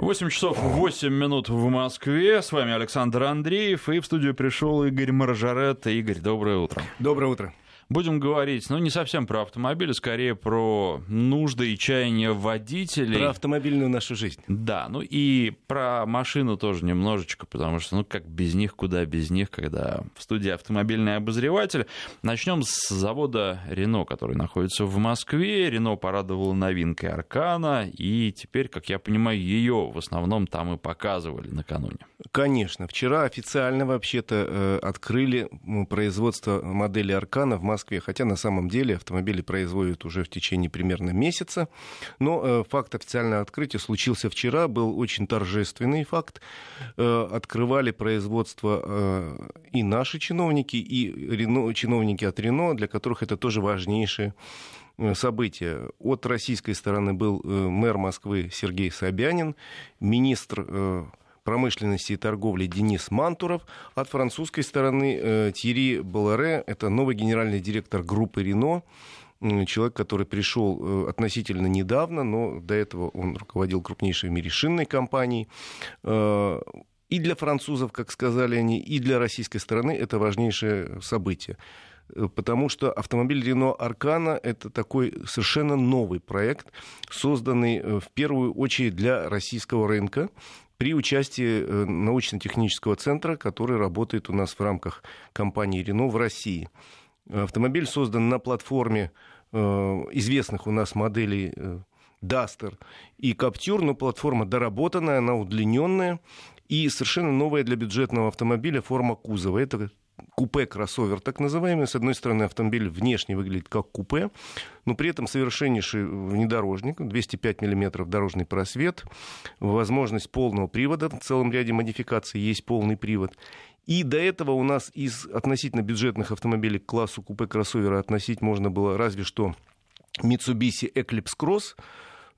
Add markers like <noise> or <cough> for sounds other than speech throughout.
8 часов 8 минут в Москве. С вами Александр Андреев. И в студию пришел Игорь Маржарет. Игорь, доброе утро. Доброе утро будем говорить, ну, не совсем про автомобили, скорее про нужды и чаяния водителей. Про автомобильную нашу жизнь. Да, ну и про машину тоже немножечко, потому что, ну, как без них, куда без них, когда в студии автомобильный обозреватель. Начнем с завода Рено, который находится в Москве. Рено порадовала новинкой Аркана, и теперь, как я понимаю, ее в основном там и показывали накануне. Конечно. Вчера официально вообще-то э, открыли производство модели Аркана в Москве Москве, хотя на самом деле автомобили производят уже в течение примерно месяца. Но э, факт официального открытия случился вчера, был очень торжественный факт. Э, открывали производство э, и наши чиновники, и Рено, чиновники от Рено, для которых это тоже важнейшее события. От российской стороны был мэр Москвы Сергей Собянин, министр промышленности и торговли Денис Мантуров. От французской стороны э, Тьерри Баларе, это новый генеральный директор группы «Рено», человек, который пришел э, относительно недавно, но до этого он руководил крупнейшей в мире шинной компанией. Э, и для французов, как сказали они, и для российской стороны это важнейшее событие потому что автомобиль Renault Arcana это такой совершенно новый проект, созданный в первую очередь для российского рынка при участии э, научно-технического центра, который работает у нас в рамках компании Renault в России. Автомобиль создан на платформе э, известных у нас моделей э, Duster и Captur, но платформа доработанная, она удлиненная и совершенно новая для бюджетного автомобиля форма кузова. Это купе-кроссовер, так называемый. С одной стороны, автомобиль внешне выглядит как купе, но при этом совершеннейший внедорожник, 205 мм дорожный просвет, возможность полного привода, в целом ряде модификаций есть полный привод. И до этого у нас из относительно бюджетных автомобилей к классу купе-кроссовера относить можно было разве что Mitsubishi Eclipse Cross,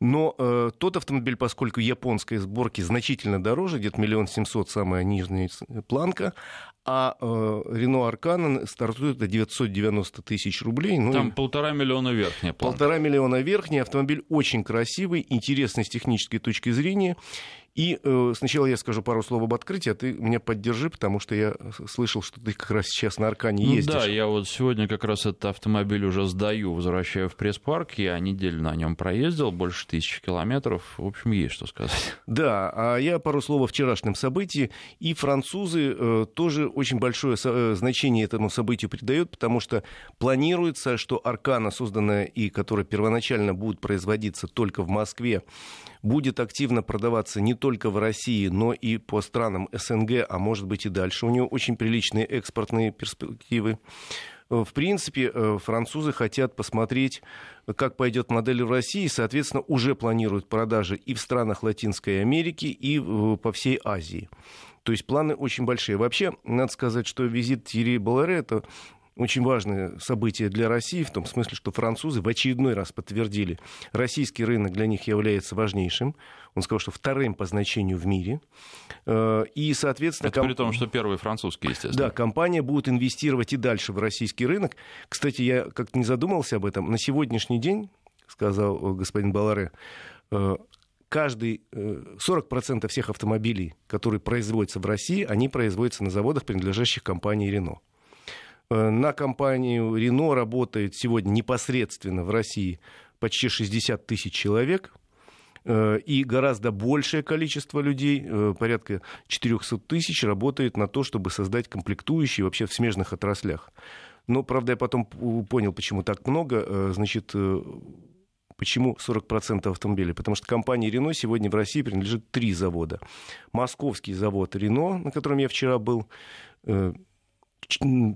но э, тот автомобиль, поскольку японской сборки значительно дороже, где-то миллион семьсот самая нижняя планка, а э, Рено Аркана стартует до 990 тысяч рублей. Ну, Там полтора миллиона верхняя планка. Полтора миллиона верхняя. Автомобиль очень красивый, интересный с технической точки зрения. И э, сначала я скажу пару слов об открытии, а ты меня поддержи, потому что я слышал, что ты как раз сейчас на Аркане ну, ездишь. Да, я вот сегодня как раз этот автомобиль уже сдаю, возвращаю в пресс-парк. Я неделю на нем проездил, больше тысячи километров. В общем, есть что сказать. Да, а я пару слов о вчерашнем событии. И французы э, тоже очень большое э, значение этому событию придают, потому что планируется, что Аркана, созданная и которая первоначально будет производиться только в Москве, будет активно продаваться не только в России, но и по странам СНГ, а может быть и дальше. У него очень приличные экспортные перспективы. В принципе, э, французы хотят посмотреть, как пойдет модель в России, и, соответственно, уже планируют продажи и в странах Латинской Америки, и по всей Азии. То есть планы очень большие. Вообще, надо сказать, что визит Тири Баларе это очень важное событие для России, в том смысле, что французы в очередной раз подтвердили, российский рынок для них является важнейшим. Он сказал, что вторым по значению в мире. Э, и, соответственно... Это ком... при том, что первый французский, естественно. Да, компания будет инвестировать и дальше в российский рынок. Кстати, я как-то не задумался об этом. На сегодняшний день, сказал господин Баларе, э, каждый 40% э, всех автомобилей, которые производятся в России, они производятся на заводах, принадлежащих компании Renault. Э, на компанию Renault работает сегодня непосредственно в России почти 60 тысяч человек. Э, и гораздо большее количество людей, э, порядка 400 тысяч, работает на то, чтобы создать комплектующие вообще в смежных отраслях. Но, правда, я потом понял, почему так много. Значит, Почему 40% автомобилей? Потому что компания Renault сегодня в России принадлежит три завода. Московский завод Renault, на котором я вчера был,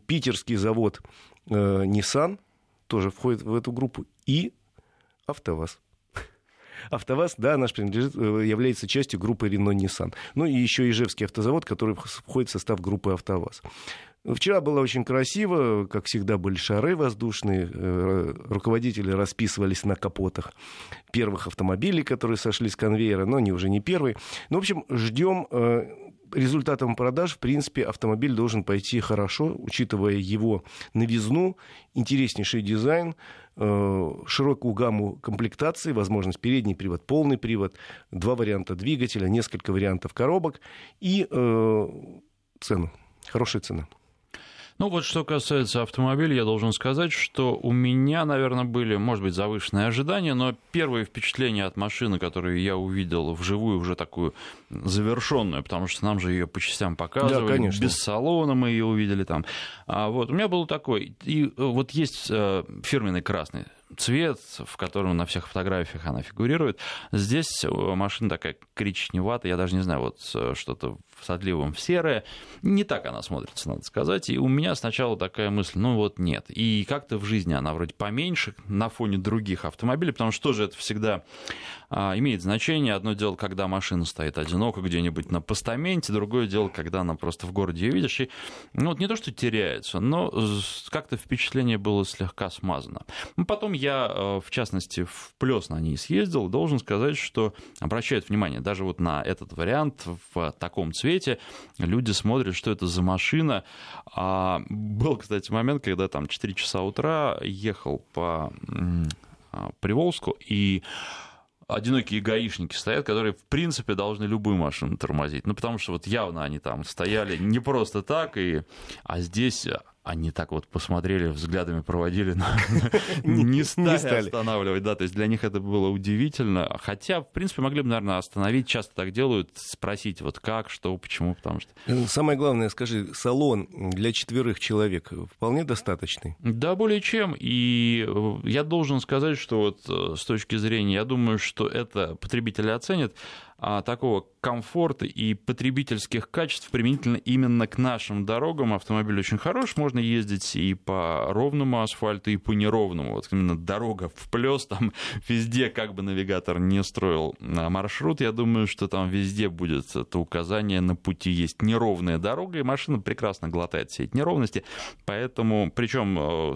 питерский завод э, Nissan тоже входит в эту группу, и АвтоВАЗ. <laughs> АвтоВАЗ, да, наш принадлежит, э, является частью группы Renault-Nissan. Ну и еще Ижевский автозавод, который входит в состав группы АвтоВАЗ. Вчера было очень красиво, как всегда были шары воздушные, э, руководители расписывались на капотах первых автомобилей, которые сошли с конвейера, но они уже не первые. Ну, в общем, ждем результатам продаж, в принципе, автомобиль должен пойти хорошо, учитывая его новизну, интереснейший дизайн, э, широкую гамму комплектаций, возможность передний привод, полный привод, два варианта двигателя, несколько вариантов коробок и э, цену. Хорошая цена. Ну вот что касается автомобиля, я должен сказать, что у меня, наверное, были, может быть, завышенные ожидания, но первое впечатление от машины, которую я увидел вживую, уже такую завершенную, потому что нам же ее по частям показывали, да, конечно. без салона мы ее увидели там. А вот у меня был такой, и э, вот есть э, фирменный красный цвет, в котором на всех фотографиях она фигурирует. Здесь э, машина такая коричневатая, я даже не знаю, вот э, что-то с отливом в серое. Не так она смотрится, надо сказать. И у меня сначала такая мысль, ну вот нет. И как-то в жизни она вроде поменьше на фоне других автомобилей, потому что тоже это всегда имеет значение. Одно дело, когда машина стоит одиноко где-нибудь на постаменте, другое дело, когда она просто в городе ее видишь. И, ну, вот не то, что теряется, но как-то впечатление было слегка смазано. Ну, потом я, э, в частности, в Плес на ней съездил, должен сказать, что обращают внимание даже вот на этот вариант в таком цвете. Люди смотрят, что это за машина. А был, кстати, момент, когда там 4 часа утра ехал по а, Приволжску, и одинокие гаишники стоят, которые, в принципе, должны любую машину тормозить. Ну, потому что вот явно они там стояли не просто так, и... а здесь они так вот посмотрели, взглядами проводили, но <laughs> не стали останавливать, да, то есть для них это было удивительно, хотя, в принципе, могли бы, наверное, остановить, часто так делают, спросить, вот как, что, почему, потому что... Э, самое главное, скажи, салон для четверых человек вполне достаточный? Да, более чем, и э, я должен сказать, что вот э, с точки зрения, я думаю, что это потребители оценят, а, такого комфорта и потребительских качеств применительно именно к нашим дорогам. Автомобиль очень хорош, можно ездить и по ровному асфальту, и по неровному. Вот именно дорога в плес, там <laughs> везде, как бы навигатор не строил маршрут, я думаю, что там везде будет это указание на пути есть неровная дорога, и машина прекрасно глотает все эти неровности. Поэтому, причем э,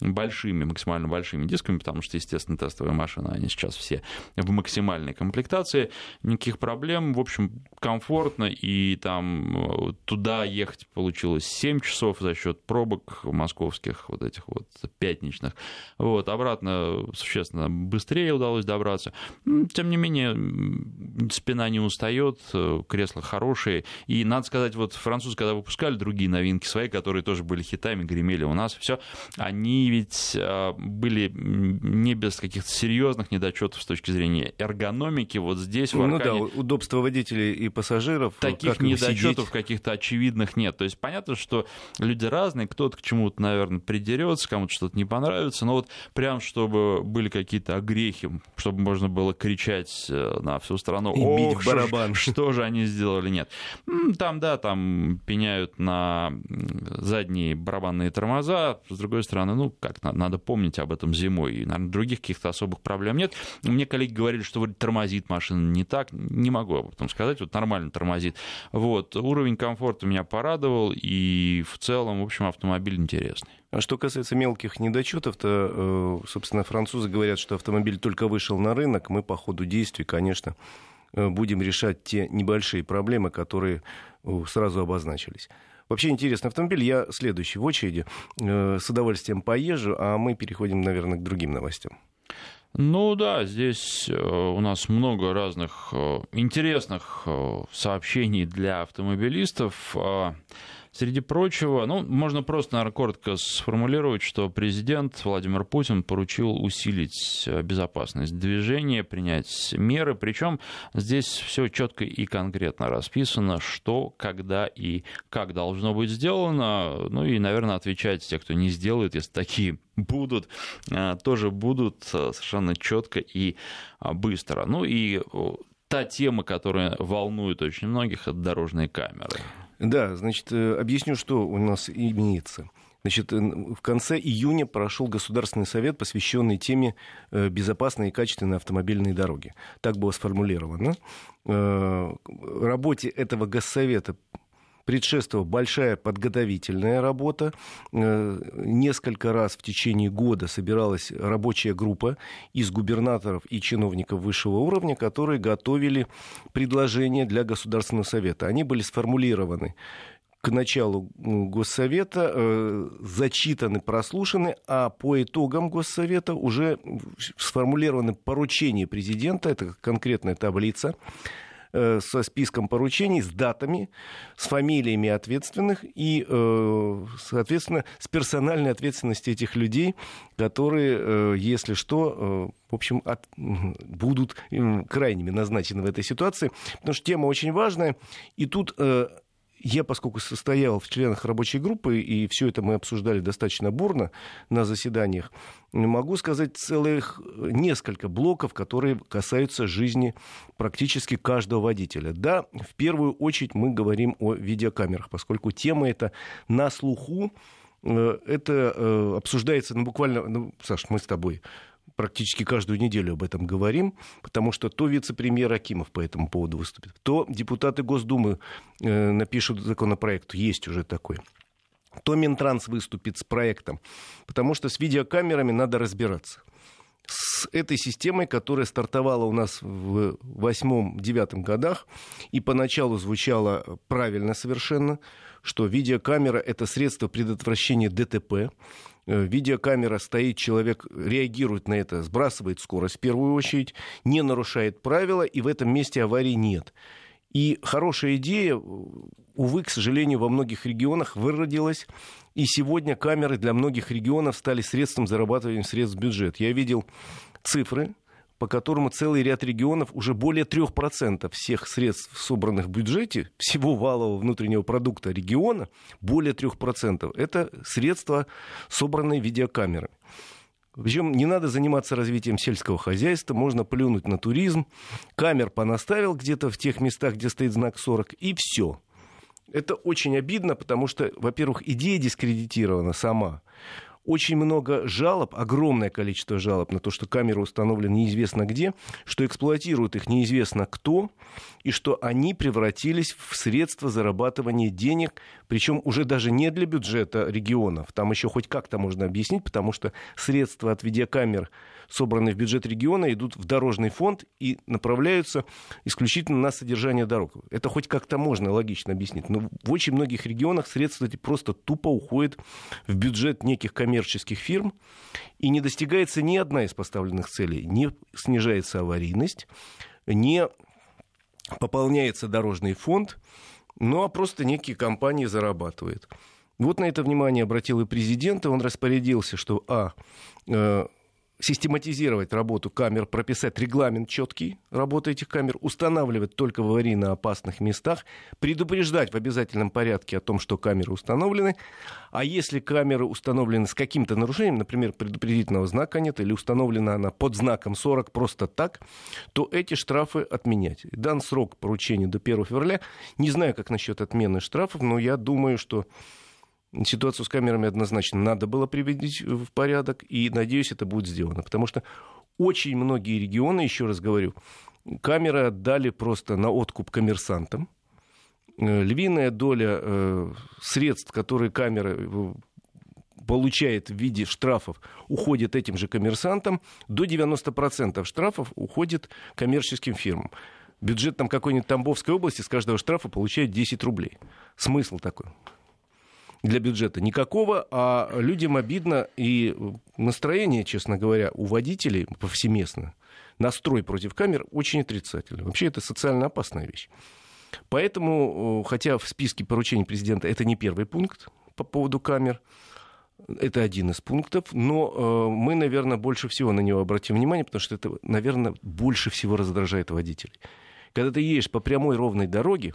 большими, максимально большими дисками, потому что, естественно, тестовые машины, они сейчас все в максимальной комплектации, никаких проблем, в общем, комфортно, и там э, туда ехать получилось 7 часов за счет пробок московских, вот этих вот пятничных, вот, обратно существенно быстрее удалось добраться, тем не менее, спина не устает, э, кресла хорошие, и, надо сказать, вот французы, когда выпускали другие новинки свои, которые тоже были хитами, гремели у нас, все, они ведь а, были не без каких-то серьезных недочетов с точки зрения эргономики. Вот здесь в Аркане... Ну да, удобство водителей и пассажиров. Таких недочетов каких-то очевидных нет. То есть понятно, что люди разные, кто-то к чему-то, наверное, придерется, кому-то что-то не понравится, но вот прям чтобы были какие-то огрехи, чтобы можно было кричать э, на всю страну, и в барабан. Что, что же они сделали, нет. Там, да, там пеняют на задние барабанные тормоза, с другой стороны, ну, как надо помнить об этом зимой, и, наверное, других каких-то особых проблем нет. Мне коллеги говорили, что вроде тормозит машина не так, не могу об этом сказать, вот нормально тормозит. Вот, уровень комфорта меня порадовал, и в целом, в общем, автомобиль интересный. А что касается мелких недочетов, то, э, собственно, французы говорят, что автомобиль только вышел на рынок, мы по ходу действий, конечно, э, будем решать те небольшие проблемы, которые э, сразу обозначились. Вообще интересный автомобиль. Я следующий в очереди. Э, с удовольствием поезжу, а мы переходим, наверное, к другим новостям. Ну да, здесь э, у нас много разных э, интересных сообщений для автомобилистов. Среди прочего, ну, можно просто, наверное, коротко сформулировать, что президент Владимир Путин поручил усилить э, безопасность движения, принять меры, причем здесь все четко и конкретно расписано, что, когда и как должно быть сделано, ну и, наверное, отвечать те, кто не сделает, если такие будут, э, тоже будут э, совершенно четко и быстро. Ну и та тема, которая волнует очень многих, это дорожные камеры. Да, значит, э, объясню, что у нас имеется. Значит, э, в конце июня прошел Государственный совет, посвященный теме э, безопасной и качественной автомобильной дороги. Так было сформулировано. Работе этого Госсовета предшествовала большая подготовительная работа. Э, несколько раз в течение года собиралась рабочая группа из губернаторов и чиновников высшего уровня, которые готовили предложения для Государственного совета. Они были сформулированы к началу Госсовета э, зачитаны, прослушаны, а по итогам Госсовета уже сформулированы поручения президента, это конкретная таблица, Э, со списком поручений, с датами, с фамилиями ответственных и, э, соответственно, с персональной ответственностью этих людей, которые, э, если что, в общем, от, будут крайними назначены в этой ситуации, потому что тема очень важная, и тут я, поскольку состоял в членах рабочей группы, и все это мы обсуждали достаточно бурно на заседаниях, могу сказать целых несколько блоков, которые касаются жизни практически каждого водителя. Да, в первую очередь мы говорим о видеокамерах, поскольку тема эта на слуху, э, это э, обсуждается, ну, буквально, ну, Саш, мы с тобой практически каждую неделю об этом говорим, потому что то вице-премьер Акимов по этому поводу выступит, то депутаты Госдумы э, напишут законопроект, есть уже такой то Минтранс выступит с проектом, потому что с видеокамерами надо разбираться. С этой системой, которая стартовала у нас в восьмом-девятом годах и поначалу звучала правильно совершенно, что видеокамера — это средство предотвращения ДТП, видеокамера стоит, человек реагирует на это, сбрасывает скорость в первую очередь, не нарушает правила, и в этом месте аварии нет. И хорошая идея, увы, к сожалению, во многих регионах выродилась. И сегодня камеры для многих регионов стали средством зарабатывания средств в бюджет. Я видел цифры, по которому целый ряд регионов уже более 3% всех средств, собранных в бюджете, всего валового внутреннего продукта региона, более 3%. Это средства, собранные видеокамерами. Причем не надо заниматься развитием сельского хозяйства, можно плюнуть на туризм, камер понаставил где-то в тех местах, где стоит знак 40, и все. Это очень обидно, потому что, во-первых, идея дискредитирована сама очень много жалоб, огромное количество жалоб на то, что камеры установлены неизвестно где, что эксплуатируют их неизвестно кто, и что они превратились в средства зарабатывания денег, причем уже даже не для бюджета регионов. Там еще хоть как-то можно объяснить, потому что средства от видеокамер собранные в бюджет региона, идут в дорожный фонд и направляются исключительно на содержание дорог. Это хоть как-то можно логично объяснить. Но в очень многих регионах средства эти просто тупо уходят в бюджет неких коммерческих фирм, и не достигается ни одна из поставленных целей. Не снижается аварийность, не пополняется дорожный фонд, ну а просто некие компании зарабатывают. Вот на это внимание обратил и президент, и он распорядился, что, а, э, систематизировать работу камер, прописать регламент четкий работы этих камер, устанавливать только в аварийно опасных местах, предупреждать в обязательном порядке о том, что камеры установлены, а если камеры установлены с каким-то нарушением, например, предупредительного знака нет, или установлена она под знаком 40 просто так, то эти штрафы отменять. Дан срок поручения до 1 февраля. Не знаю, как насчет отмены штрафов, но я думаю, что Ситуацию с камерами однозначно надо было приводить в порядок, и надеюсь, это будет сделано. Потому что очень многие регионы, еще раз говорю, камеры отдали просто на откуп коммерсантам. Э, львиная доля э, средств, которые камеры э, получает в виде штрафов, уходит этим же коммерсантам. До 90% штрафов уходит коммерческим фирмам. Бюджет там какой-нибудь Тамбовской области с каждого штрафа получает 10 рублей. Смысл такой для бюджета никакого, а людям обидно, и настроение, честно говоря, у водителей повсеместно, настрой против камер очень отрицательный. Вообще это социально опасная вещь. Поэтому, хотя в списке поручений президента это не первый пункт по поводу камер, это один из пунктов, но э, мы, наверное, больше всего на него обратим внимание, потому что это, наверное, больше всего раздражает водителей. Когда ты едешь по прямой ровной дороге,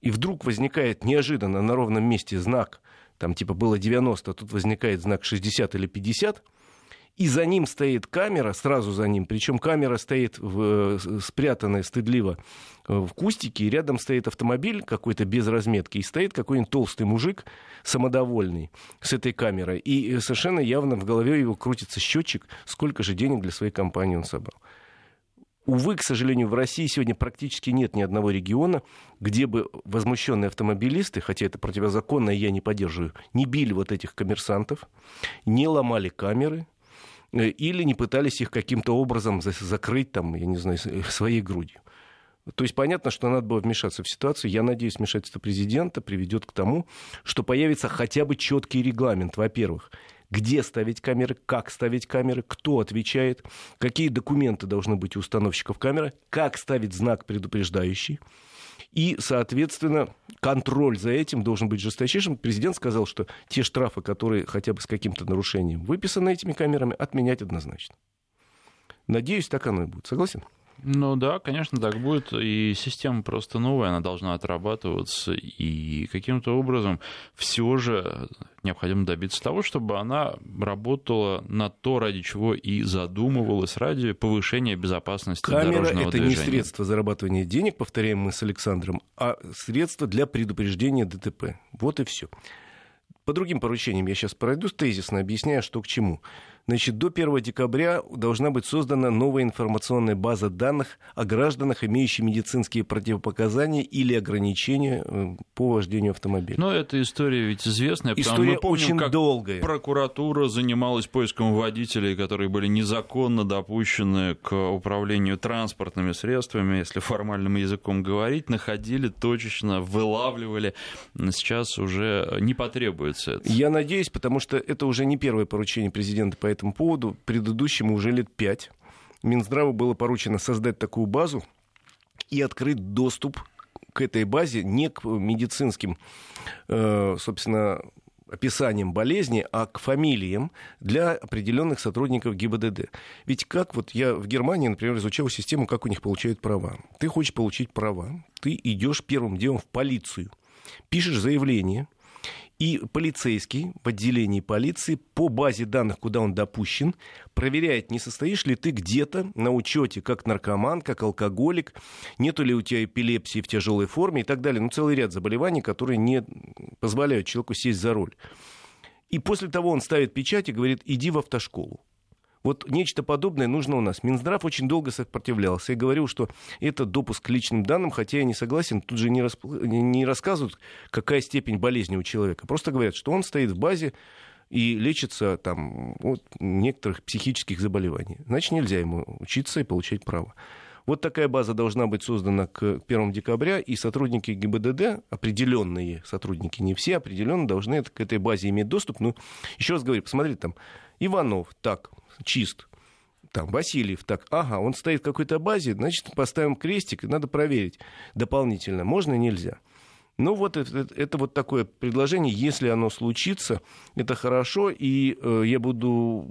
и вдруг возникает неожиданно на ровном месте знак, там типа было 90, а тут возникает знак 60 или 50, и за ним стоит камера, сразу за ним, причем камера стоит в, э, спрятанная стыдливо э, в кустике, и рядом стоит автомобиль какой-то без разметки, и стоит какой-нибудь толстый мужик самодовольный с этой камерой, и э, совершенно явно в голове его крутится счетчик, сколько же денег для своей компании он собрал Увы, к сожалению, в России сегодня практически нет ни одного региона, где бы возмущенные автомобилисты, хотя это противозаконно, и я не поддерживаю, не били вот этих коммерсантов, не ломали камеры, э, или не пытались их каким-то образом закрыть, там, я не знаю, своей грудью. То есть понятно, что надо было вмешаться в ситуацию. Я надеюсь, вмешательство президента приведет к тому, что появится хотя бы четкий регламент, во-первых, где ставить камеры, как ставить камеры, кто отвечает, какие документы должны быть у установщиков камеры, как ставить знак предупреждающий. И, соответственно, контроль за этим должен быть жесточайшим. Президент сказал, что те штрафы, которые хотя бы с каким-то нарушением выписаны этими камерами, отменять однозначно. Надеюсь, так оно и будет. Согласен? Ну да, конечно, так будет. И система просто новая, она должна отрабатываться. И каким-то образом все же необходимо добиться того, чтобы она работала на то, ради чего и задумывалась, ради повышения безопасности Камера дорожного это движения. не средство зарабатывания денег, повторяем мы с Александром, а средство для предупреждения ДТП. Вот и все. По другим поручениям я сейчас пройду тезисно, объясняя, что к чему. Значит, до 1 декабря должна быть создана новая информационная база данных о гражданах, имеющих медицинские противопоказания или ограничения э, по вождению автомобиля. Но эта история ведь известная, потому История мы помним, очень как долгая. прокуратура занималась поиском водителей, которые были незаконно допущены к управлению транспортными средствами, если формальным языком говорить, находили точечно, вылавливали. Сейчас уже не потребуется это. Я надеюсь, потому что это уже не первое поручение президента по этому поводу. Предыдущему уже лет пять. Минздраву было поручено создать такую базу и открыть доступ к этой базе не к медицинским, э, собственно, описанием болезни, а к фамилиям для определенных сотрудников ГИБДД. Ведь как вот я в Германии, например, изучал систему, как у них получают права. Ты хочешь получить права, ты идешь первым делом в полицию, пишешь заявление, и полицейский в отделении полиции по базе данных, куда он допущен, проверяет, не состоишь ли ты где-то на учете как наркоман, как алкоголик, нету ли у тебя эпилепсии в тяжелой форме и так далее. Ну, целый ряд заболеваний, которые не позволяют человеку сесть за руль. И после того он ставит печать и говорит, иди в автошколу. Вот нечто подобное нужно у нас. Минздрав очень долго сопротивлялся и говорил, что это допуск к личным данным, хотя я не согласен, тут же не, расп... не рассказывают, какая степень болезни у человека. Просто говорят, что он стоит в базе и лечится там, от некоторых психических заболеваний. Значит, нельзя ему учиться и получать право. Вот такая база должна быть создана к 1 декабря, и сотрудники ГИБДД, определенные сотрудники, не все, определенно должны к этой базе иметь доступ. Ну, еще раз говорю, посмотрите, там, Иванов, так, чист. Там, Васильев, так, ага, он стоит в какой-то базе, значит, поставим крестик, надо проверить дополнительно, можно, нельзя. Ну, вот это, это вот такое предложение. Если оно случится, это хорошо, и э, я буду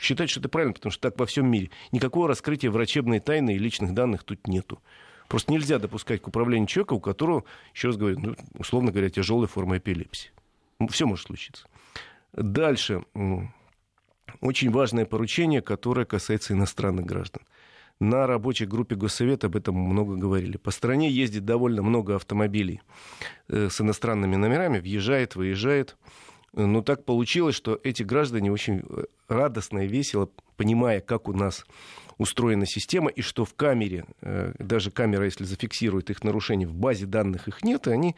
считать, что это правильно, потому что так во всем мире. Никакого раскрытия врачебной тайны и личных данных тут нету. Просто нельзя допускать к управлению человека, у которого, еще раз говорю, ну, условно говоря, тяжелая форма эпилепсии. Все может случиться. Дальше. Очень важное поручение, которое касается иностранных граждан. На рабочей группе Госсовета об этом много говорили. По стране ездит довольно много автомобилей э, с иностранными номерами, въезжает, выезжает. Но так получилось, что эти граждане очень э, радостно и весело, понимая, как у нас устроена система, и что в камере, э, даже камера, если зафиксирует их нарушение, в базе данных их нет, и они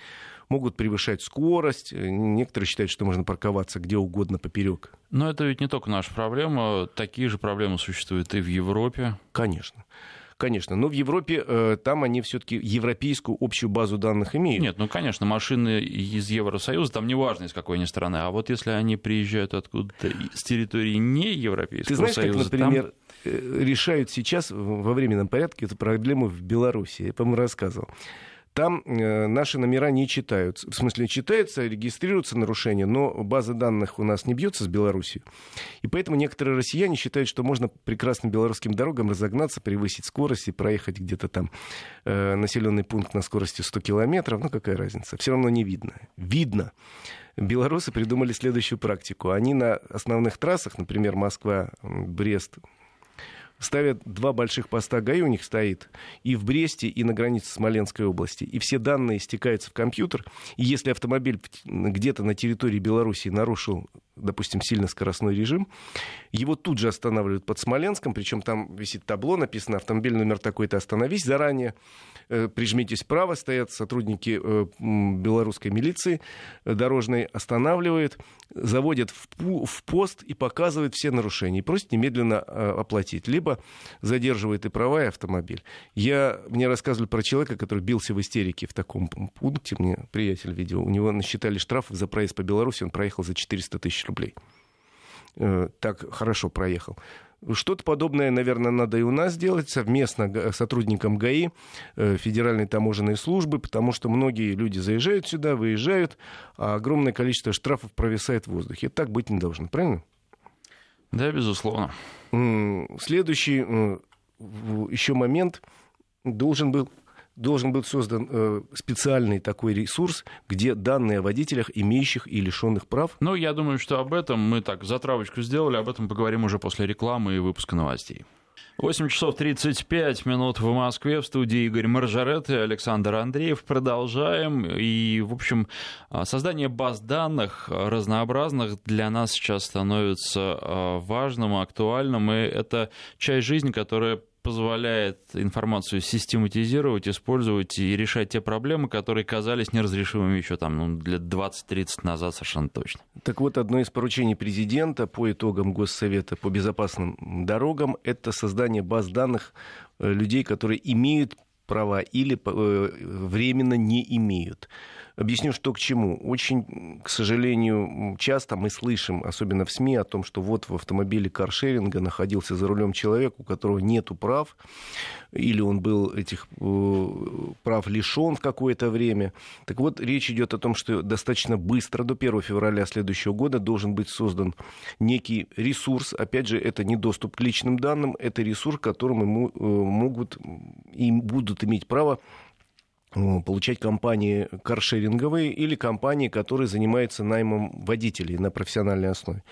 могут превышать скорость. Некоторые считают, что можно парковаться где угодно поперек. Но это ведь не только наша проблема. Такие же проблемы существуют и в Европе. Конечно. Конечно, но в Европе э, там они все-таки европейскую общую базу данных имеют. Нет, ну, конечно, машины из Евросоюза, там не важно, из какой они страны. А вот если они приезжают откуда-то с территории не Европейского Ты знаешь, Союза... как, например, там... решают сейчас во временном порядке эту проблему в Беларуси? Я, по-моему, рассказывал там э, наши номера не читаются. В смысле, читаются, регистрируются нарушения, но база данных у нас не бьется с Беларусью. И поэтому некоторые россияне считают, что можно прекрасным белорусским дорогам разогнаться, превысить скорость и проехать где-то там э, населенный пункт на скорости 100 километров. Ну, какая разница? Все равно не видно. Видно. Белорусы придумали следующую практику. Они на основных трассах, например, Москва, Брест, ставят два больших поста ГАИ у них стоит, и в Бресте, и на границе Смоленской области. И все данные стекаются в компьютер. И если автомобиль где-то на территории Беларуси нарушил допустим, сильно скоростной режим, его тут же останавливают под Смоленском, причем там висит табло, написано автомобиль номер такой-то, остановись заранее, э, прижмитесь вправо, стоят сотрудники э, белорусской милиции дорожной, останавливают, заводят в пост и показывают все нарушения, и просят немедленно оплатить, либо задерживает и права, и автомобиль. Я, мне рассказывали про человека, который бился в истерике в таком пункте, мне приятель видел, у него насчитали штраф за проезд по Беларуси, он проехал за 400 тысяч рублей. Э, так хорошо проехал. Что-то подобное, наверное, надо и у нас сделать совместно сотрудникам ГАИ, э, Федеральной таможенной службы, потому что многие люди заезжают сюда, выезжают, а огромное количество штрафов провисает в воздухе. Так быть не должно, правильно? Да, безусловно. Следующий э, еще момент должен был должен быть создан э, специальный такой ресурс, где данные о водителях, имеющих и лишенных прав. Ну, я думаю, что об этом мы так затравочку сделали, об этом поговорим уже после рекламы и выпуска новостей. 8 часов 35 минут в Москве, в студии Игорь Маржарет и Александр Андреев. Продолжаем. И, в общем, создание баз данных разнообразных для нас сейчас становится э, важным, актуальным, и это часть жизни, которая позволяет информацию систематизировать, использовать и решать те проблемы, которые казались неразрешимыми еще там ну, лет 20-30 назад совершенно точно. Так вот, одно из поручений президента по итогам Госсовета по безопасным дорогам – это создание баз данных э, людей, которые имеют права или э, временно не имеют. Объясню, что к чему. Очень, к сожалению, часто мы слышим, особенно в СМИ, о том, что вот в автомобиле каршеринга находился за рулем человек, у которого нет прав, или он был этих э, прав лишен в какое-то время. Так вот, речь идет о том, что достаточно быстро, до 1 февраля следующего года, должен быть создан некий ресурс. Опять же, это не доступ к личным данным, это ресурс, которым ему э, могут и будут иметь право получать компании каршеринговые или компании, которые занимаются наймом водителей на профессиональной основе.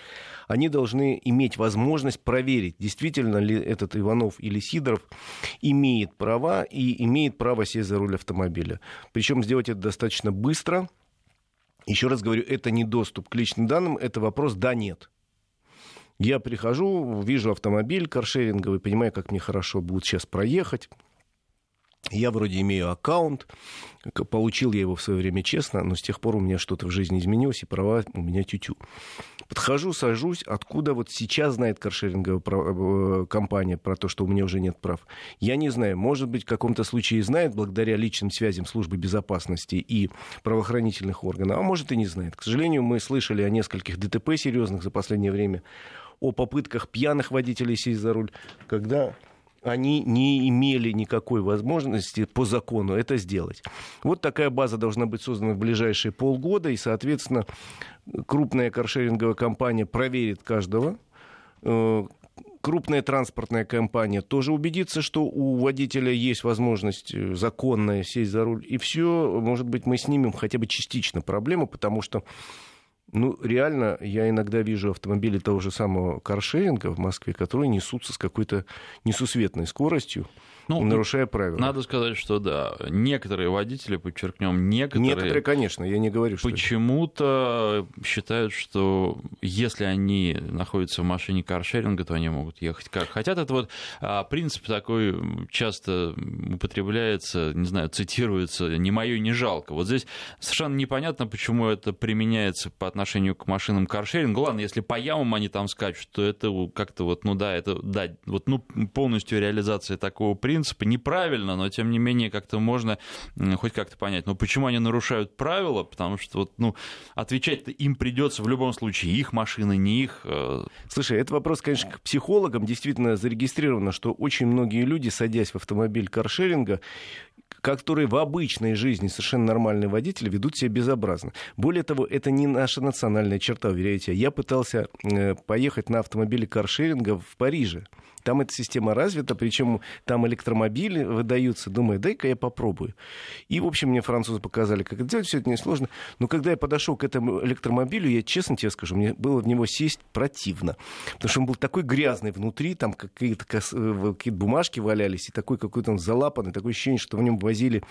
Они должны иметь возможность проверить, действительно ли этот Иванов или Сидоров имеет права и имеет право сесть за руль автомобиля. Причем сделать это достаточно быстро. Еще раз говорю, это не доступ к личным данным, это вопрос «да-нет». Я прихожу, вижу автомобиль каршеринговый, понимаю, как мне хорошо будет сейчас проехать, я вроде имею аккаунт, получил я его в свое время честно, но с тех пор у меня что-то в жизни изменилось, и права у меня тютю. Подхожу, сажусь, откуда вот сейчас знает каршеринговая э, компания про то, что у меня уже нет прав. Я не знаю, может быть, в каком-то случае знает, благодаря личным связям службы безопасности и правоохранительных органов, а может и не знает. К сожалению, мы слышали о нескольких ДТП серьезных за последнее время, о попытках пьяных водителей сесть за руль, когда они не имели никакой возможности по закону это сделать. Вот такая база должна быть создана в ближайшие полгода, и, соответственно, крупная каршеринговая компания проверит каждого, э, крупная транспортная компания тоже убедится, что у водителя есть возможность э, законная сесть за руль, и все, может быть, мы снимем хотя бы частично проблему, потому что ну, реально, я иногда вижу автомобили того же самого каршеринга в Москве, которые несутся с какой-то несусветной скоростью ну, нарушая правила. Надо сказать, что да, некоторые водители, подчеркнем, некоторые... Некоторые, конечно, я не говорю, что... Почему-то считают, что если они находятся в машине каршеринга, то они могут ехать как хотят. Это вот а, принцип такой часто употребляется, не знаю, цитируется, не мое, не жалко. Вот здесь совершенно непонятно, почему это применяется по отношению к машинам каршеринга. Ладно, если по ямам они там скачут, то это как-то вот, ну да, это, да, вот, ну, полностью реализация такого принципа принципы, неправильно, но тем не менее как-то можно хоть как-то понять. Но почему они нарушают правила? Потому что вот, ну, отвечать-то им придется в любом случае, их машины, не их. Э. Слушай, это вопрос, конечно, к психологам. Действительно зарегистрировано, что очень многие люди, садясь в автомобиль каршеринга, которые в обычной жизни совершенно нормальные водители ведут себя безобразно. Более того, это не наша национальная черта, уверяете. Я пытался э, поехать на автомобиле каршеринга в Париже. Там эта система развита, причем там электромобили выдаются. Думаю, дай-ка я попробую. И, в общем, мне французы показали, как это делать, все это несложно. Но когда я подошел к этому электромобилю, я честно тебе скажу, мне было в него сесть противно. Потому что он был такой грязный внутри, там какие-то, какие бумажки валялись, и такой какой-то он залапанный, такое ощущение, что в нем возили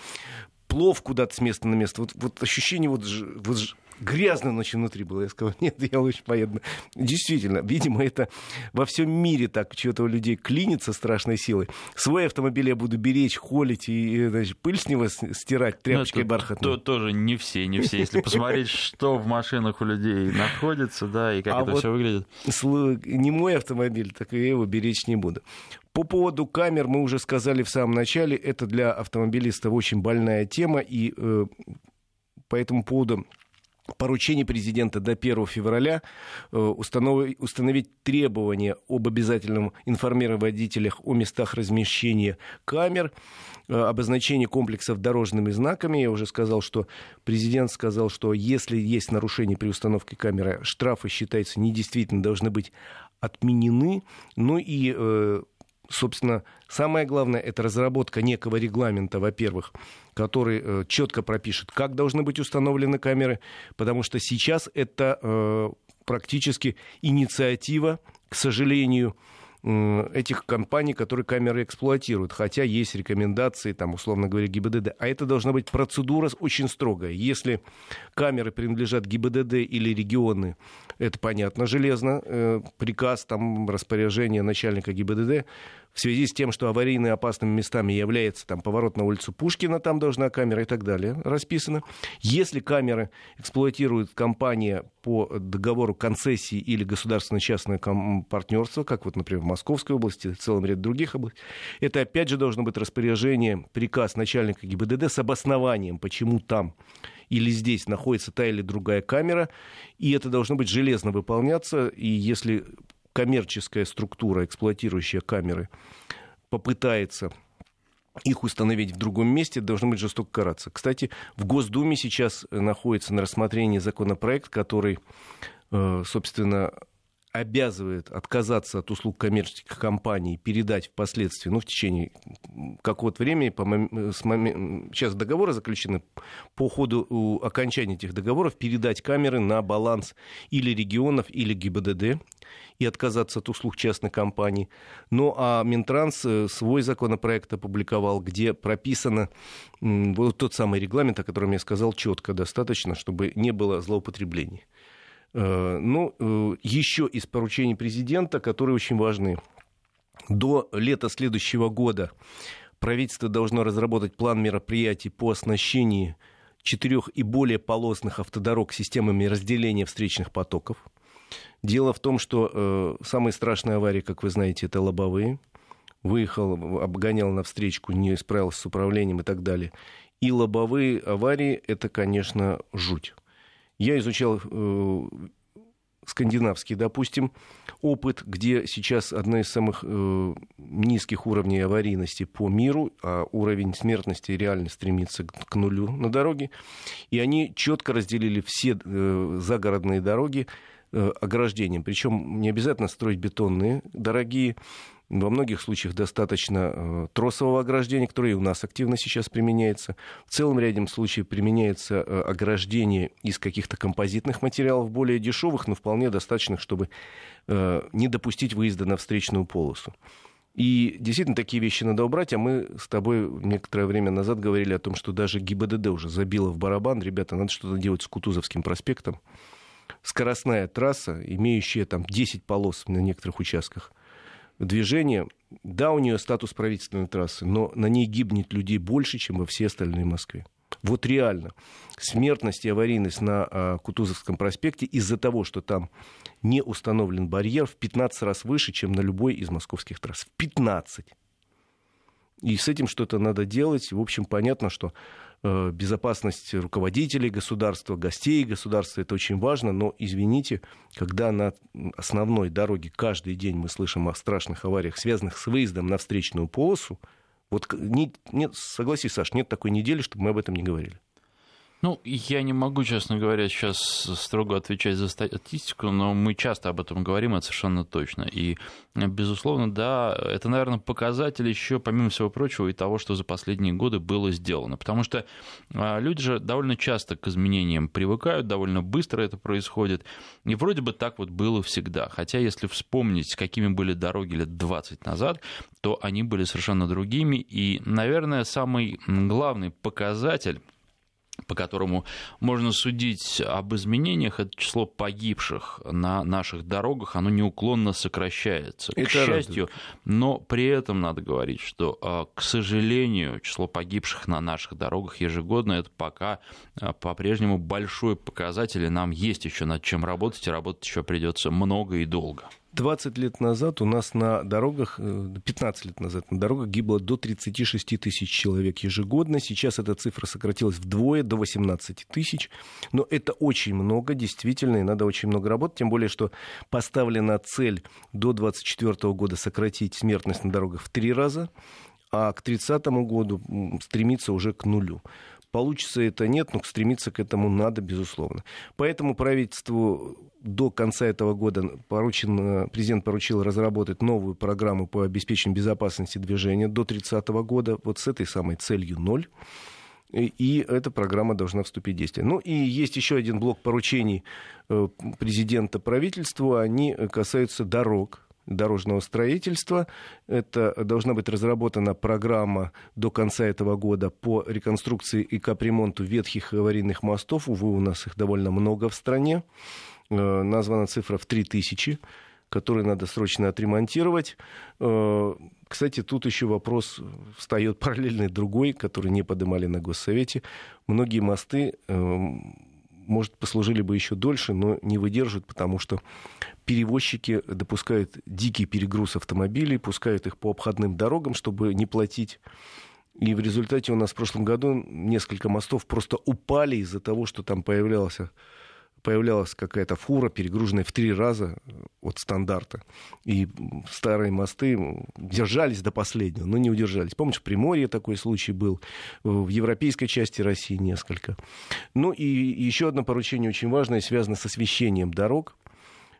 плов куда-то с места на место. Вот, вот ощущение вот, вот грязно ночью внутри было. Я сказал, <laughs> нет, я лучше поеду. Действительно, видимо, это во всем мире так что-то у людей клинится страшной силой. Свой автомобиль я буду беречь, холить и значит, пыль с него стирать тряпочкой ну, бархатной. То, тоже не все, не все. Если <laughs> посмотреть, что в машинах у людей находится, да, и как а это вот все выглядит. Не мой автомобиль, так я его беречь не буду. По поводу камер мы уже сказали в самом начале, это для автомобилистов очень больная тема, и э, по этому поводу поручение президента до 1 февраля э, установить требования об обязательном информировании водителях о местах размещения камер, э, обозначение комплексов дорожными знаками. Я уже сказал, что президент сказал, что если есть нарушение при установке камеры, штрафы, считается, недействительно должны быть отменены. Ну и э, собственно, самое главное, это разработка некого регламента, во-первых, который э, четко пропишет, как должны быть установлены камеры, потому что сейчас это э, практически инициатива, к сожалению, этих компаний, которые камеры эксплуатируют. Хотя есть рекомендации, там, условно говоря, ГИБДД. А это должна быть процедура очень строгая. Если камеры принадлежат ГИБДД или регионы, это понятно, железно. Э, приказ, там, распоряжение начальника ГИБДД в связи с тем, что аварийно опасными местами является там, поворот на улицу Пушкина, там должна камера и так далее расписано. Если камеры эксплуатирует компания по договору концессии или государственно-частное партнерство, как вот, например, в Московской области, в целом ряд других областей, это опять же должно быть распоряжение, приказ начальника ГИБДД с обоснованием, почему там или здесь находится та или другая камера, и это должно быть железно выполняться, и если коммерческая структура, эксплуатирующая камеры, попытается их установить в другом месте, должны быть жестоко караться. Кстати, в Госдуме сейчас находится на рассмотрении законопроект, который, э, собственно, обязывает отказаться от услуг коммерческих компаний, передать впоследствии, ну, в течение какого-то времени, по, с момент, сейчас договоры заключены, по ходу окончания этих договоров передать камеры на баланс или регионов, или ГИБДД, и отказаться от услуг частной компании. Ну а Минтранс э, свой законопроект опубликовал, где прописано вот тот самый регламент, о котором я сказал, четко достаточно, чтобы не было злоупотреблений. Э, ну, э, еще из поручений президента, которые очень важны. До лета следующего года правительство должно разработать план мероприятий по оснащению четырех и более полосных автодорог системами разделения встречных потоков. Дело в том, что э, самые страшные аварии, как вы знаете, это лобовые. Выехал, обгонял на встречку, не справился с управлением и так далее. И лобовые аварии – это, конечно, жуть. Я изучал э, скандинавский, допустим, опыт, где сейчас одна из самых э, низких уровней аварийности по миру, а уровень смертности реально стремится к нулю на дороге. И они четко разделили все э, загородные дороги Э, ограждением. Причем не обязательно строить бетонные, дорогие. Во многих случаях достаточно э, тросового ограждения, которое и у нас активно сейчас применяется. В целом ряде случаев применяется э, ограждение из каких-то композитных материалов, более дешевых, но вполне достаточных, чтобы не допустить выезда на встречную полосу. И действительно такие вещи надо убрать, а мы с тобой некоторое время назад говорили о том, что даже ГИБДД уже забило в барабан. Ребята, надо что-то делать с Кутузовским проспектом скоростная трасса, имеющая там 10 полос на некоторых участках движения, да, у нее статус правительственной трассы, но на ней гибнет людей больше, чем во всей остальной Москве. Вот реально. Смертность и аварийность на а, Кутузовском проспекте из-за того, что там не установлен барьер, в 15 раз выше, чем на любой из московских трасс. В 15. И с этим что-то надо делать. В общем, понятно, что безопасность руководителей государства, гостей государства, это очень важно, но, извините, когда на основной дороге каждый день мы слышим о страшных авариях, связанных с выездом на встречную полосу, вот нет, согласись, Саш, нет такой недели, чтобы мы об этом не говорили. Ну, я не могу, честно говоря, сейчас строго отвечать за статистику, но мы часто об этом говорим, это совершенно точно. И, безусловно, да, это, наверное, показатель еще, помимо всего прочего, и того, что за последние годы было сделано. Потому что а, люди же довольно часто к изменениям привыкают, довольно быстро это происходит. И вроде бы так вот было всегда. Хотя, если вспомнить, какими были дороги лет 20 назад, то они были совершенно другими. И, наверное, самый главный показатель по которому можно судить об изменениях, это число погибших на наших дорогах, оно неуклонно сокращается. Это к счастью, радует. но при этом надо говорить, что, а, к сожалению, число погибших на наших дорогах ежегодно это пока а, по-прежнему большой показатель, и нам есть еще над чем работать, и работать еще придется много и долго. 20 лет назад у нас на дорогах, 15 э, лет назад на дорогах гибло до 36 тысяч человек ежегодно. Сейчас эта цифра сократилась вдвое, до 18 тысяч. Но это очень много, действительно, и надо очень много работать. Тем более, что поставлена цель до 2024 года сократить смертность на дорогах в три раза, а к 30 году стремиться уже к нулю. Получится это нет, но стремиться к этому надо, безусловно. Поэтому правительству до конца этого года поручен, президент поручил разработать новую программу по обеспечению безопасности движения до 30 года, вот с этой самой целью ноль. И эта программа должна вступить в действие. Ну и есть еще один блок поручений э, президента правительству. Они касаются дорог дорожного строительства. Это должна быть разработана программа до конца этого года по реконструкции и капремонту ветхих аварийных мостов. Увы, у нас их довольно много в стране. Э, названа цифра в 3000 которые надо срочно отремонтировать. Э, кстати, тут еще вопрос встает параллельный другой, который не поднимали на Госсовете. Многие мосты эм, может, послужили бы еще дольше, но не выдерживают, потому что перевозчики допускают дикий перегруз автомобилей, пускают их по обходным дорогам, чтобы не платить. И в результате у нас в прошлом году несколько мостов просто упали из-за того, что там появлялся появлялась какая-то фура, перегруженная в три раза от стандарта. И старые мосты держались до последнего, но не удержались. Помнишь, в Приморье такой случай был, в европейской части России несколько. Ну и еще одно поручение очень важное, связано с освещением дорог.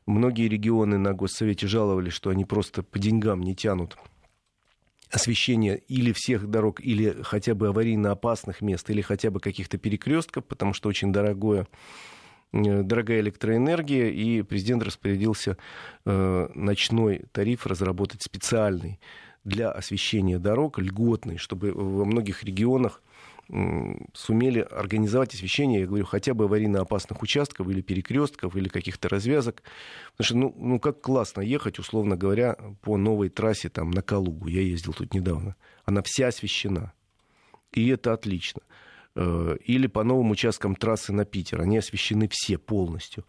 Многие регионы на Госсовете жаловались, что они просто по деньгам не тянут освещение или всех дорог, или хотя бы аварийно опасных мест, или хотя бы каких-то перекрестков, потому что очень дорогое Э, дорогая электроэнергия, и президент распорядился э, ночной тариф разработать специальный для освещения дорог, льготный, чтобы во многих регионах сумели организовать освещение, я говорю, хотя бы аварийно опасных участков или перекрестков, или каких-то развязок. Потому что, ну, ну, как классно ехать, условно говоря, по новой трассе там, на Калугу. Я ездил тут недавно. Она вся освещена. И это отлично. Э, или по новым участкам трассы на Питер. Они освещены все полностью.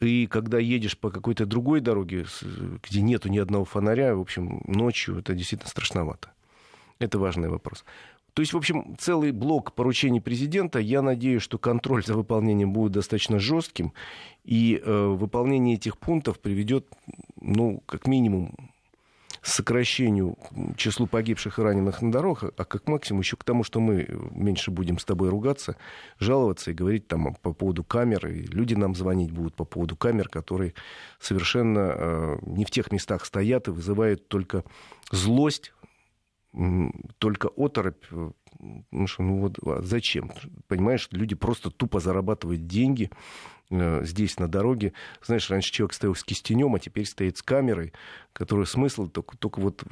И когда едешь по какой-то другой дороге, где нету ни одного фонаря, в общем, ночью это действительно страшновато. Это важный вопрос. То есть, в общем, целый блок поручений президента. Я надеюсь, что контроль за выполнением будет достаточно жестким, и э, выполнение этих пунктов приведет, ну, как минимум, сокращению числу погибших и раненых на дорогах, а как максимум еще к тому, что мы меньше будем с тобой ругаться, жаловаться и говорить там по поводу камер, и люди нам звонить будут по поводу камер, которые совершенно э, не в тех местах стоят и вызывают только злость, только оторопь, ну что, ну вот а зачем? Понимаешь, люди просто тупо зарабатывают деньги э, здесь на дороге. Знаешь, раньше человек стоял с кистенем, а теперь стоит с камерой, которая смысл только, только вот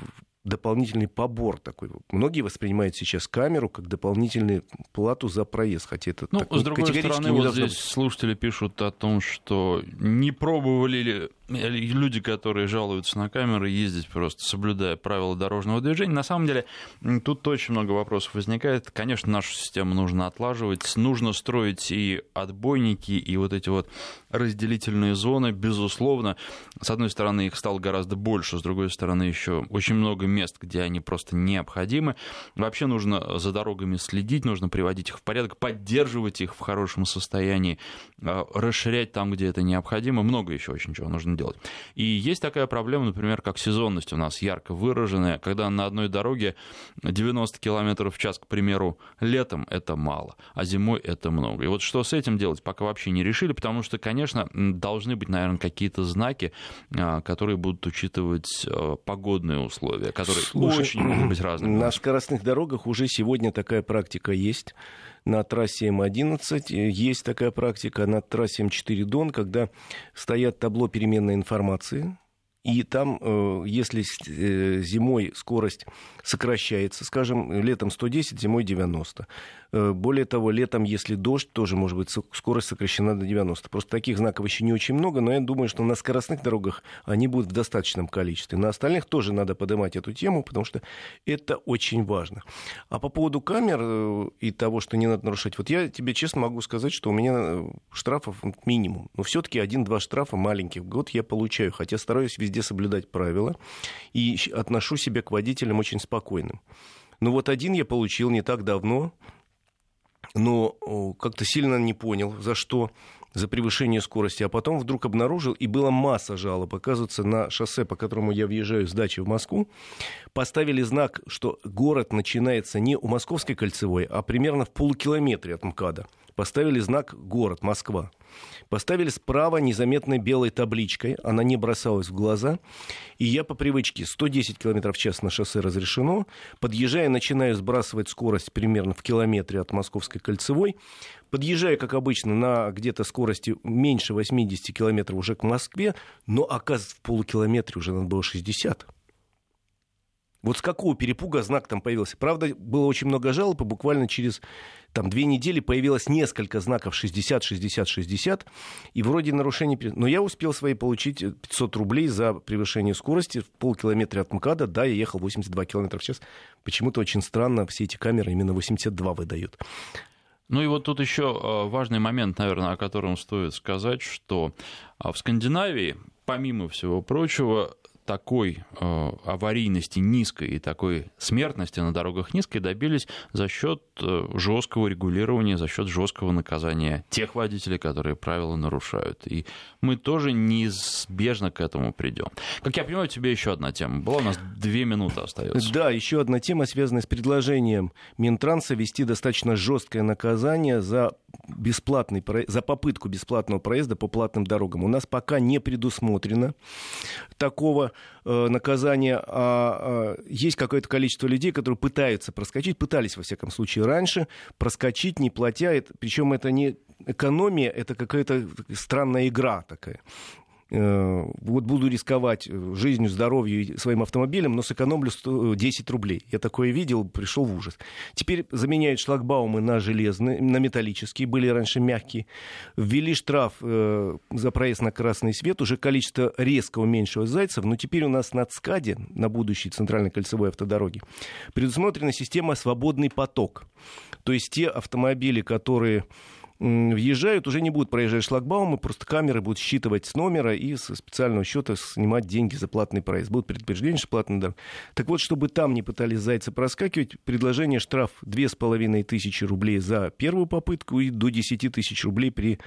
дополнительный побор такой. Многие воспринимают сейчас камеру как дополнительную плату за проезд, хотя это ну, с другой стороны, вот здесь слушатели пишут о том, что не пробовали ли люди, которые жалуются на камеры, ездить просто соблюдая правила дорожного движения. На самом деле, тут очень много вопросов возникает. Конечно, нашу систему нужно отлаживать, нужно строить и отбойники, и вот эти вот разделительные зоны, безусловно. С одной стороны, их стало гораздо больше, с другой стороны, еще очень много мест, где они просто необходимы. Вообще нужно за дорогами следить, нужно приводить их в порядок, поддерживать их в хорошем состоянии, э, расширять там, где это необходимо. Много еще очень чего нужно делать. И есть такая проблема, например, как сезонность у нас ярко выраженная, когда на одной дороге 90 км в час, к примеру, летом это мало, а зимой это много. И вот что с этим делать, пока вообще не решили, потому что, конечно, должны быть, наверное, какие-то знаки, а, которые будут учитывать а, погодные условия, которые Слушай, очень могут быть разными. На скоростных дорогах уже сегодня такая практика есть. На трассе М11 есть такая практика, на трассе М4 Дон, когда стоят табло переменной информации, и там, э, если э, зимой скорость сокращается, скажем, летом 110, зимой 90, Э, более того, летом, если дождь, тоже может быть скорость сокращена до 90. Просто таких знаков еще не очень много, но я думаю, что на скоростных дорогах они будут в достаточном количестве. На остальных тоже надо поднимать эту тему, потому что это очень важно. А по поводу камер и того, что не надо нарушать, вот я тебе честно могу сказать, что у меня штрафов минимум. Но все-таки один-два штрафа маленьких в год я получаю, хотя стараюсь везде соблюдать правила и отношу себя к водителям очень спокойным. Ну вот один я получил не так давно, но как-то сильно не понял, за что, за превышение скорости, а потом вдруг обнаружил, и была масса жалоб. Оказывается, на шоссе, по которому я въезжаю с дачи в Москву, поставили знак, что город начинается не у Московской кольцевой, а примерно в полукилометре от МКАДа. Поставили знак «Город, Москва». Поставили справа незаметной белой табличкой, она не бросалась в глаза. И я по привычке 110 км в час на шоссе разрешено. Подъезжая, начинаю сбрасывать скорость примерно в километре от Московской кольцевой. Подъезжая, как обычно, на где-то скорости меньше 80 км уже к Москве, но, оказывается, в полукилометре уже надо было 60 вот с какого перепуга знак там появился? Правда, было очень много жалоб, и буквально через там, две недели появилось несколько знаков 60, 60, 60, и вроде нарушение... Но я успел свои получить 500 рублей за превышение скорости в полкилометра от МКАДа. Да, я ехал 82 км в час. Почему-то очень странно, все эти камеры именно 82 выдают. Ну и вот тут еще э, важный момент, наверное, о котором стоит сказать, что э, в Скандинавии, помимо всего прочего, такой э, аварийности низкой и такой смертности на дорогах низкой добились за счет э, жесткого регулирования, за счет жесткого наказания тех водителей, которые правила нарушают. И мы тоже неизбежно к этому придем. Как я понимаю, тебе еще одна тема была, у нас две минуты остается. Да, еще одна тема, связанная с предложением Минтранса ввести достаточно жесткое наказание за бесплатный, за попытку бесплатного проезда по платным дорогам. У нас пока не предусмотрено такого Э, наказания, а, а есть какое-то количество людей, которые пытаются проскочить, пытались, во всяком случае, раньше проскочить, не платя. Причем это не экономия, это какая-то странная игра такая. Э, вот буду рисковать жизнью, здоровьем своим автомобилем, но сэкономлю 10 рублей. Я такое видел, пришел в ужас. Теперь заменяют шлагбаумы на железные, на металлические, были раньше мягкие. Ввели штраф э, за проезд на красный свет, уже количество резко уменьшилось зайцев, но теперь у нас на ЦКАДе, на будущей центральной кольцевой автодороге, предусмотрена система «Свободный поток». То есть те автомобили, которые въезжают, уже не будут проезжать шлагбаумы, просто камеры будут считывать с номера и со специального счета снимать деньги за платный проезд. Будут предупреждения, что платный да. Так вот, чтобы там не пытались зайцы проскакивать, предложение штраф 2500 рублей за первую попытку и до 10 тысяч рублей при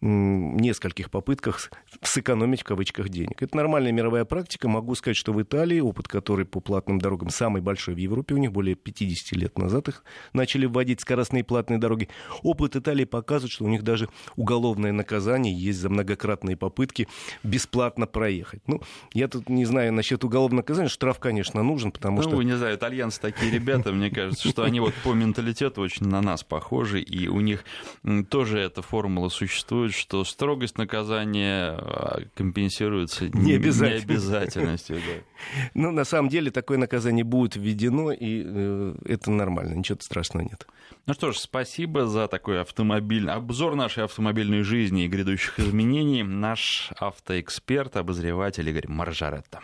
нескольких попытках сэкономить в кавычках денег. Это нормальная мировая практика. Могу сказать, что в Италии, опыт который по платным дорогам самый большой в Европе, у них более 50 лет назад их начали вводить скоростные платные дороги. Опыт Италии показывает, что у них даже уголовное наказание есть за многократные попытки бесплатно проехать. Ну, я тут не знаю насчет уголовного наказания. Штраф, конечно, нужен, потому ну, что... Ну, не знаю, итальянцы такие ребята, мне кажется, что они вот по менталитету очень на нас похожи, и у них тоже эта формула существует существует, что строгость наказания а, компенсируется <laughs> не необязательностью. Да. <laughs> Ну, на самом деле, такое наказание будет введено, и э, это нормально, ничего страшного нет. Ну что ж, спасибо за такой автомобильный обзор нашей автомобильной жизни и грядущих изменений. Наш автоэксперт, обозреватель Игорь Маржаретта.